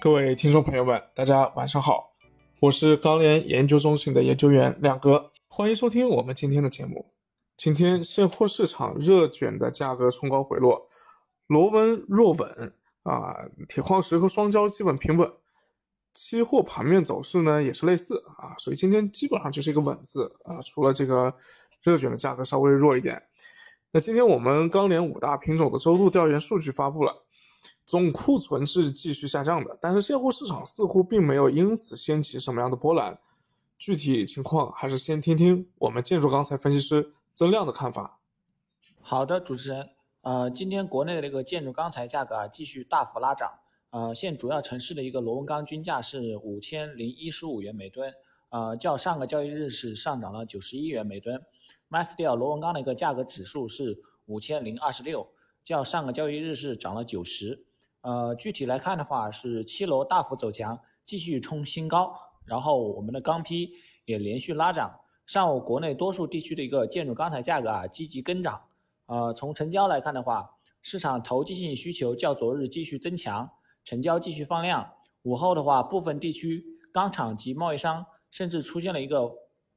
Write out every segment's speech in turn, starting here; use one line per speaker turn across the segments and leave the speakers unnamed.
各位听众朋友们，大家晚上好，我是钢联研究中心的研究员亮哥，欢迎收听我们今天的节目。今天现货市场热卷的价格冲高回落，螺纹弱稳啊，铁矿石和双焦基本平稳，期货盘面走势呢也是类似啊，所以今天基本上就是一个稳字啊，除了这个热卷的价格稍微弱一点。那今天我们钢联五大品种的周度调研数据发布了。总库存是继续下降的，但是现货市场似乎并没有因此掀起什么样的波澜。具体情况还是先听听我们建筑钢材分析师曾亮的看法。
好的，主持人，呃，今天国内的这个建筑钢材价格啊继续大幅拉涨，呃，现主要城市的一个螺纹钢均价是五千零一十五元每吨，呃，较上个交易日是上涨了九十一元每吨。MySteel 螺纹钢的一个价格指数是五千零二十六，较上个交易日是涨了九十。呃，具体来看的话，是七楼大幅走强，继续冲新高，然后我们的钢坯也连续拉涨。上午国内多数地区的一个建筑钢材价格啊积极跟涨。呃，从成交来看的话，市场投机性需求较昨日继续增强，成交继续放量。午后的话，部分地区钢厂及贸易商甚至出现了一个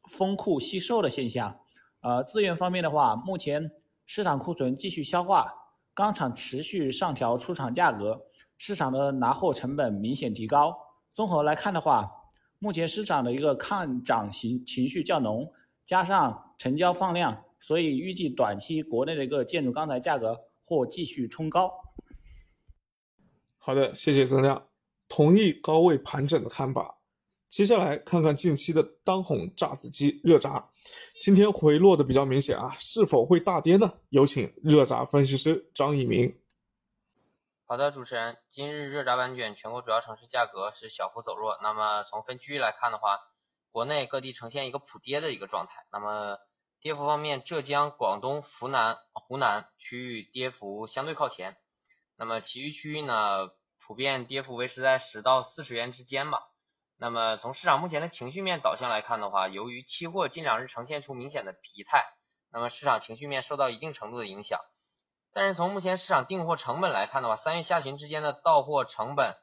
封库惜售的现象。呃，资源方面的话，目前市场库存继续消化。钢厂持续上调出厂价格，市场的拿货成本明显提高。综合来看的话，目前市场的一个抗涨情情绪较浓，加上成交放量，所以预计短期国内的一个建筑钢材价格或继续冲高。
好的，谢谢曾亮，同意高位盘整的看法。接下来看看近期的当红炸子鸡热轧，今天回落的比较明显啊，是否会大跌呢？有请热轧分析师张一鸣。
好的，主持人，今日热轧板卷全国主要城市价格是小幅走弱。那么从分区域来看的话，国内各地呈现一个普跌的一个状态。那么跌幅方面，浙江、广东、湖南、湖南区域跌幅相对靠前。那么其余区域呢，普遍跌幅维持在十到四十元之间吧。那么从市场目前的情绪面导向来看的话，由于期货近两日呈现出明显的疲态，那么市场情绪面受到一定程度的影响。但是从目前市场订货成本来看的话，三月下旬之间的到货成本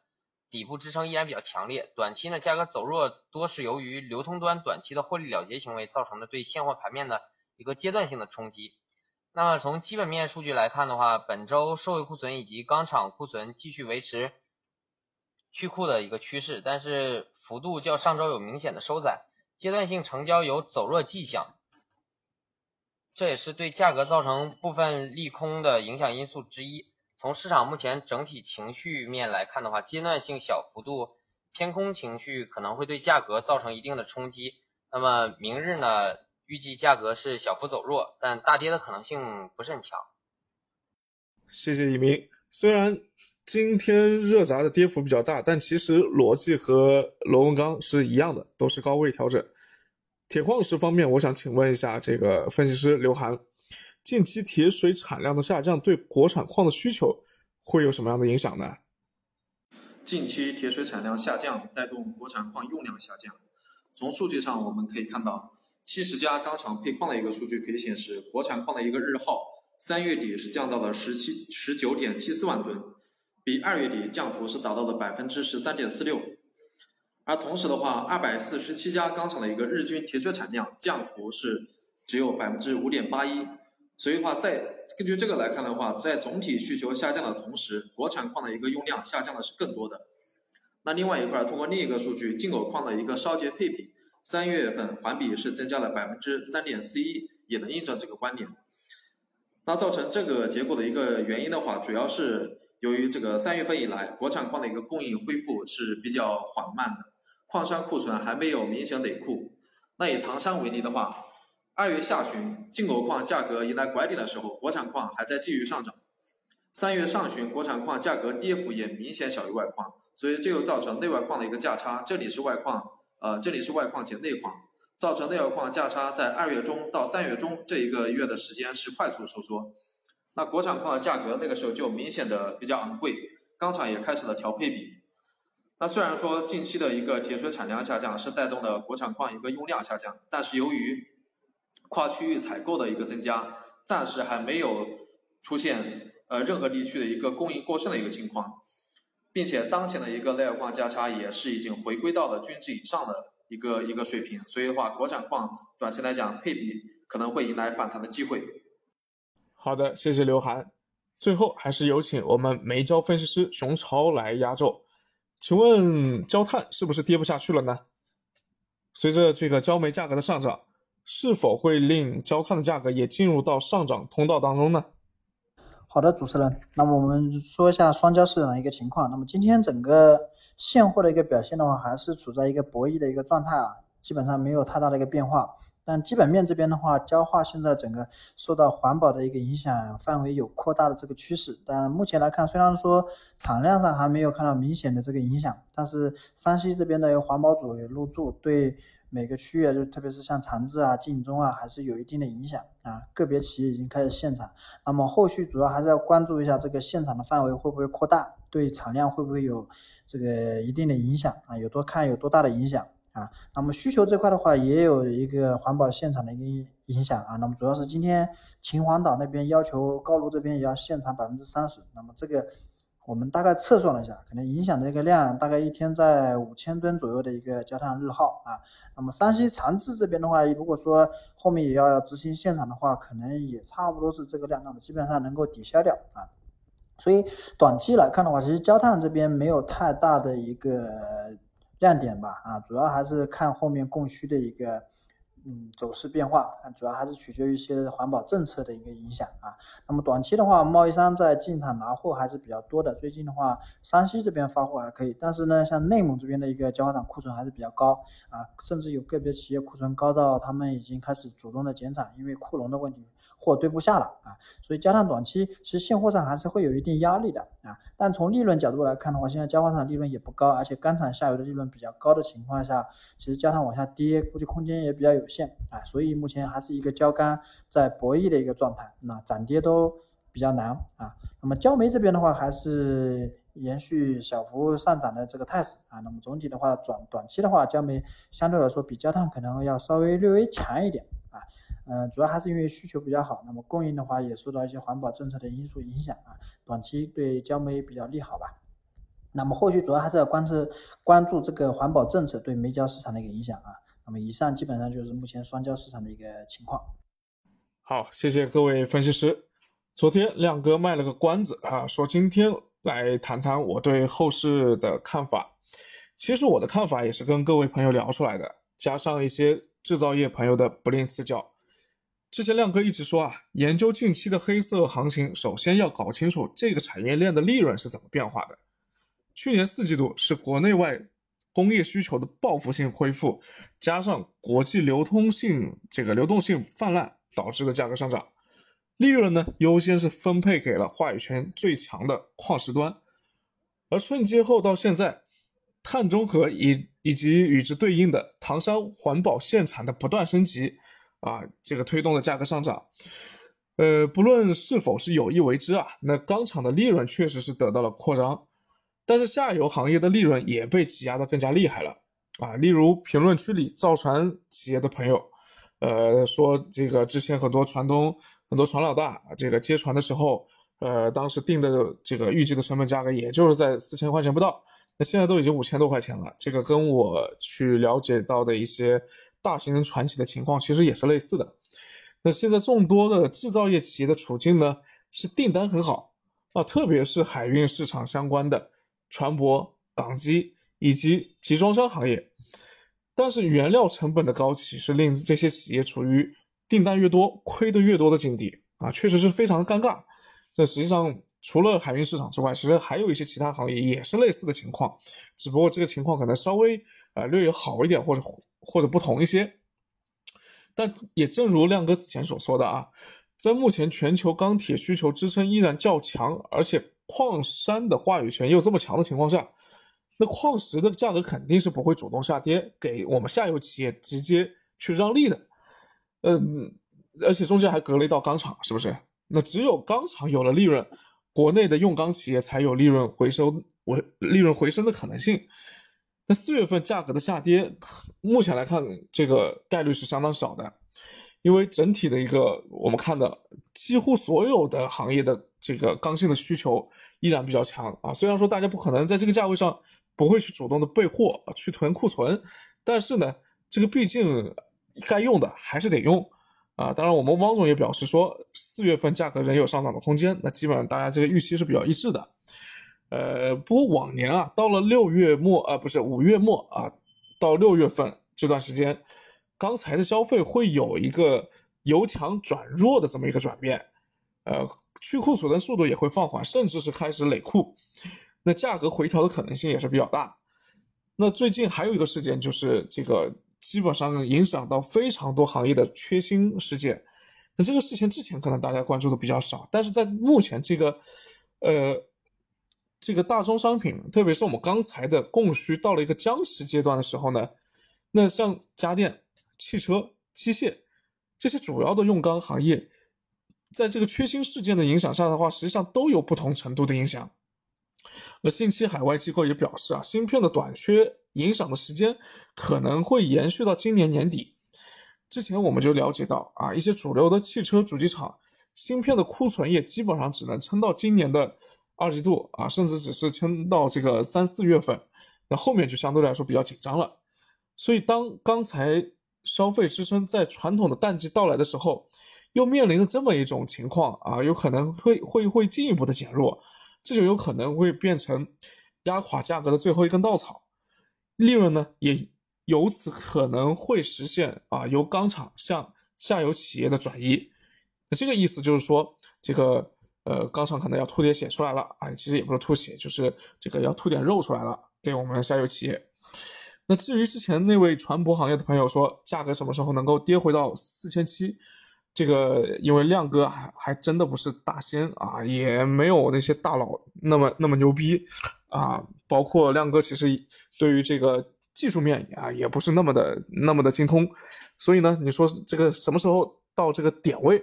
底部支撑依然比较强烈。短期呢价格走弱多是由于流通端短期的获利了结行为造成的对现货盘面的一个阶段性的冲击。那么从基本面数据来看的话，本周社会库存以及钢厂库存继续维持。去库的一个趋势，但是幅度较上周有明显的收窄，阶段性成交有走弱迹象，这也是对价格造成部分利空的影响因素之一。从市场目前整体情绪面来看的话，阶段性小幅度偏空情绪可能会对价格造成一定的冲击。那么明日呢，预计价格是小幅走弱，但大跌的可能性不是很强。
谢谢一鸣，虽然。今天热轧的跌幅比较大，但其实逻辑和螺纹钢是一样的，都是高位调整。铁矿石方面，我想请问一下这个分析师刘涵，近期铁水产量的下降对国产矿的需求会有什么样的影响呢？
近期铁水产量下降，带动国产矿用量下降。从数据上我们可以看到，七十家钢厂配矿的一个数据可以显示，国产矿的一个日耗三月底是降到了十七十九点七四万吨。比二月底降幅是达到了百分之十三点四六，而同时的话，二百四十七家钢厂的一个日均铁水产量降幅是只有百分之五点八一，所以的话，在根据这个来看的话，在总体需求下降的同时，国产矿的一个用量下降的是更多的。那另外一块，通过另一个数据，进口矿的一个烧结配比，三月份环比是增加了百分之三点四一，也能印证这个观点。那造成这个结果的一个原因的话，主要是。由于这个三月份以来，国产矿的一个供应恢复是比较缓慢的，矿山库存还没有明显累库。那以唐山为例的话，二月下旬进口矿价格迎来拐点的时候，国产矿还在继续上涨。三月上旬，国产矿价格跌幅也明显小于外矿，所以这又造成内外矿的一个价差。这里是外矿，呃，这里是外矿减内矿，造成内外矿价差在二月中到三月中这一个月的时间是快速收缩。那国产矿的价格那个时候就明显的比较昂贵，钢厂也开始了调配比。那虽然说近期的一个铁水产量下降是带动了国产矿一个用量下降，但是由于跨区域采购的一个增加，暂时还没有出现呃任何地区的一个供应过剩的一个情况。并且当前的一个内矿价差也是已经回归到了均值以上的一个一个水平，所以的话，国产矿短期来讲配比可能会迎来反弹的机会。
好的，谢谢刘涵。最后还是有请我们煤焦分析师熊超来压轴。请问焦炭是不是跌不下去了呢？随着这个焦煤价格的上涨，是否会令焦炭的价格也进入到上涨通道当中呢？
好的，主持人，那么我们说一下双焦市场的一个情况。那么今天整个现货的一个表现的话，还是处在一个博弈的一个状态啊，基本上没有太大的一个变化。但基本面这边的话，焦化现在整个受到环保的一个影响范围有扩大的这个趋势。但目前来看，虽然说产量上还没有看到明显的这个影响，但是山西这边的环保组入驻对。每个区域就特别是像长治啊、晋中啊，还是有一定的影响啊。个别企业已经开始限产，那么后续主要还是要关注一下这个限产的范围会不会扩大，对产量会不会有这个一定的影响啊？有多看有多大的影响啊？那么需求这块的话，也有一个环保限产的一个影响啊。那么主要是今天秦皇岛那边要求高炉这边也要限产百分之三十，那么这个。我们大概测算了一下，可能影响的一个量大概一天在五千吨左右的一个焦炭日耗啊。那么山西长治这边的话，如果说后面也要执行限产的话，可能也差不多是这个量，那么基本上能够抵消掉啊。所以短期来看的话，其实焦炭这边没有太大的一个亮点吧啊，主要还是看后面供需的一个。嗯，走势变化，主要还是取决于一些环保政策的一个影响啊。那么短期的话，贸易商在进场拿货还是比较多的。最近的话，山西这边发货还可以，但是呢，像内蒙这边的一个焦化厂库存还是比较高啊，甚至有个别企业库存高到他们已经开始主动的减产，因为库容的问题。货堆不下了啊，所以焦炭短期其实现货上还是会有一定压力的啊。但从利润角度来看的话，现在焦化厂利润也不高，而且钢厂下游的利润比较高的情况下，其实焦炭往下跌，估计空间也比较有限啊。所以目前还是一个焦钢在博弈的一个状态，那涨跌都比较难啊。那么焦煤这边的话，还是延续小幅上涨的这个态势啊。那么总体的话，短短期的话，焦煤相对来说比焦炭可能要稍微略微强一点啊。嗯，主要还是因为需求比较好，那么供应的话也受到一些环保政策的因素影响啊，短期对焦煤比较利好吧。那么后续主要还是要关注关注这个环保政策对煤焦市场的一个影响啊。那么以上基本上就是目前双焦市场的一个情况。
好，谢谢各位分析师。昨天亮哥卖了个关子啊，说今天来谈谈我对后市的看法。其实我的看法也是跟各位朋友聊出来的，加上一些制造业朋友的不吝赐教。之前亮哥一直说啊，研究近期的黑色行情，首先要搞清楚这个产业链的利润是怎么变化的。去年四季度是国内外工业需求的报复性恢复，加上国际流通性这个流动性泛滥导致的价格上涨，利润呢优先是分配给了话语权最强的矿石端。而春节后到现在，碳中和以以及与之对应的唐山环保限产的不断升级。啊，这个推动的价格上涨，呃，不论是否是有意为之啊，那钢厂的利润确实是得到了扩张，但是下游行业的利润也被挤压的更加厉害了啊。例如评论区里造船企业的朋友，呃，说这个之前很多船东、很多船老大，这个接船的时候，呃，当时定的这个预计的成本价格也就是在四千块钱不到，那现在都已经五千多块钱了，这个跟我去了解到的一些。大型船企的情况其实也是类似的。那现在众多的制造业企业的处境呢，是订单很好啊，特别是海运市场相关的船舶、港机以及集装箱行业。但是原料成本的高企是令这些企业处于订单越多亏的越多的境地啊，确实是非常尴尬。这实际上除了海运市场之外，其实还有一些其他行业也是类似的情况，只不过这个情况可能稍微呃略有好一点或者。或者不同一些，但也正如亮哥此前所说的啊，在目前全球钢铁需求支撑依然较强，而且矿山的话语权又这么强的情况下，那矿石的价格肯定是不会主动下跌，给我们下游企业直接去让利的。嗯，而且中间还隔了一道钢厂，是不是？那只有钢厂有了利润，国内的用钢企业才有利润回收、回利润回升的可能性。那四月份价格的下跌，目前来看，这个概率是相当少的，因为整体的一个我们看的几乎所有的行业的这个刚性的需求依然比较强啊。虽然说大家不可能在这个价位上不会去主动的备货去囤库存，但是呢，这个毕竟该用的还是得用啊。当然，我们汪总也表示说，四月份价格仍有上涨的空间，那基本上大家这个预期是比较一致的。呃，不过往年啊，到了六月末啊，不是五月末啊，到六月份这段时间，钢材的消费会有一个由强转弱的这么一个转变，呃，去库存的速度也会放缓，甚至是开始累库，那价格回调的可能性也是比较大。那最近还有一个事件，就是这个基本上影响到非常多行业的缺芯事件。那这个事情之前可能大家关注的比较少，但是在目前这个，呃。这个大宗商品，特别是我们刚才的供需到了一个僵持阶段的时候呢，那像家电、汽车、机械这些主要的用钢行业，在这个缺芯事件的影响下的话，实际上都有不同程度的影响。而近期海外机构也表示啊，芯片的短缺影响的时间可能会延续到今年年底。之前我们就了解到啊，一些主流的汽车主机厂芯片的库存也基本上只能撑到今年的。二季度啊，甚至只是撑到这个三四月份，那后面就相对来说比较紧张了。所以，当钢材消费支撑在传统的淡季到来的时候，又面临着这么一种情况啊，有可能会会会进一步的减弱，这就有可能会变成压垮价格的最后一根稻草，利润呢也由此可能会实现啊由钢厂向下游企业的转移。那这个意思就是说，这个。呃，钢厂可能要吐点血出来了啊，其实也不是吐血，就是这个要吐点肉出来了，给我们下游企业。那至于之前那位船舶行业的朋友说，价格什么时候能够跌回到四千七？这个因为亮哥还还真的不是大仙啊，也没有那些大佬那么那么牛逼啊，包括亮哥其实对于这个技术面啊也不是那么的那么的精通，所以呢，你说这个什么时候到这个点位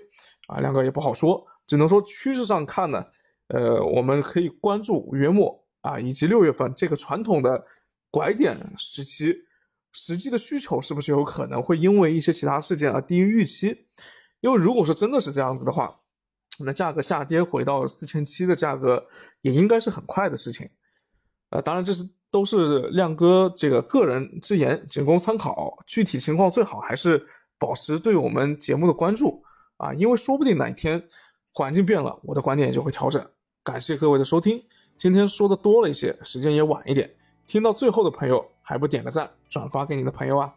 啊，亮哥也不好说。只能说趋势上看呢，呃，我们可以关注五月末啊，以及六月份这个传统的拐点时期，实际的需求是不是有可能会因为一些其他事件而低于预期？因为如果说真的是这样子的话，那价格下跌回到四千七的价格也应该是很快的事情。呃，当然这是都是亮哥这个个人之言，仅供参考，具体情况最好还是保持对我们节目的关注啊，因为说不定哪一天。环境变了，我的观点也就会调整。感谢各位的收听，今天说的多了一些，时间也晚一点。听到最后的朋友还不点个赞，转发给你的朋友啊！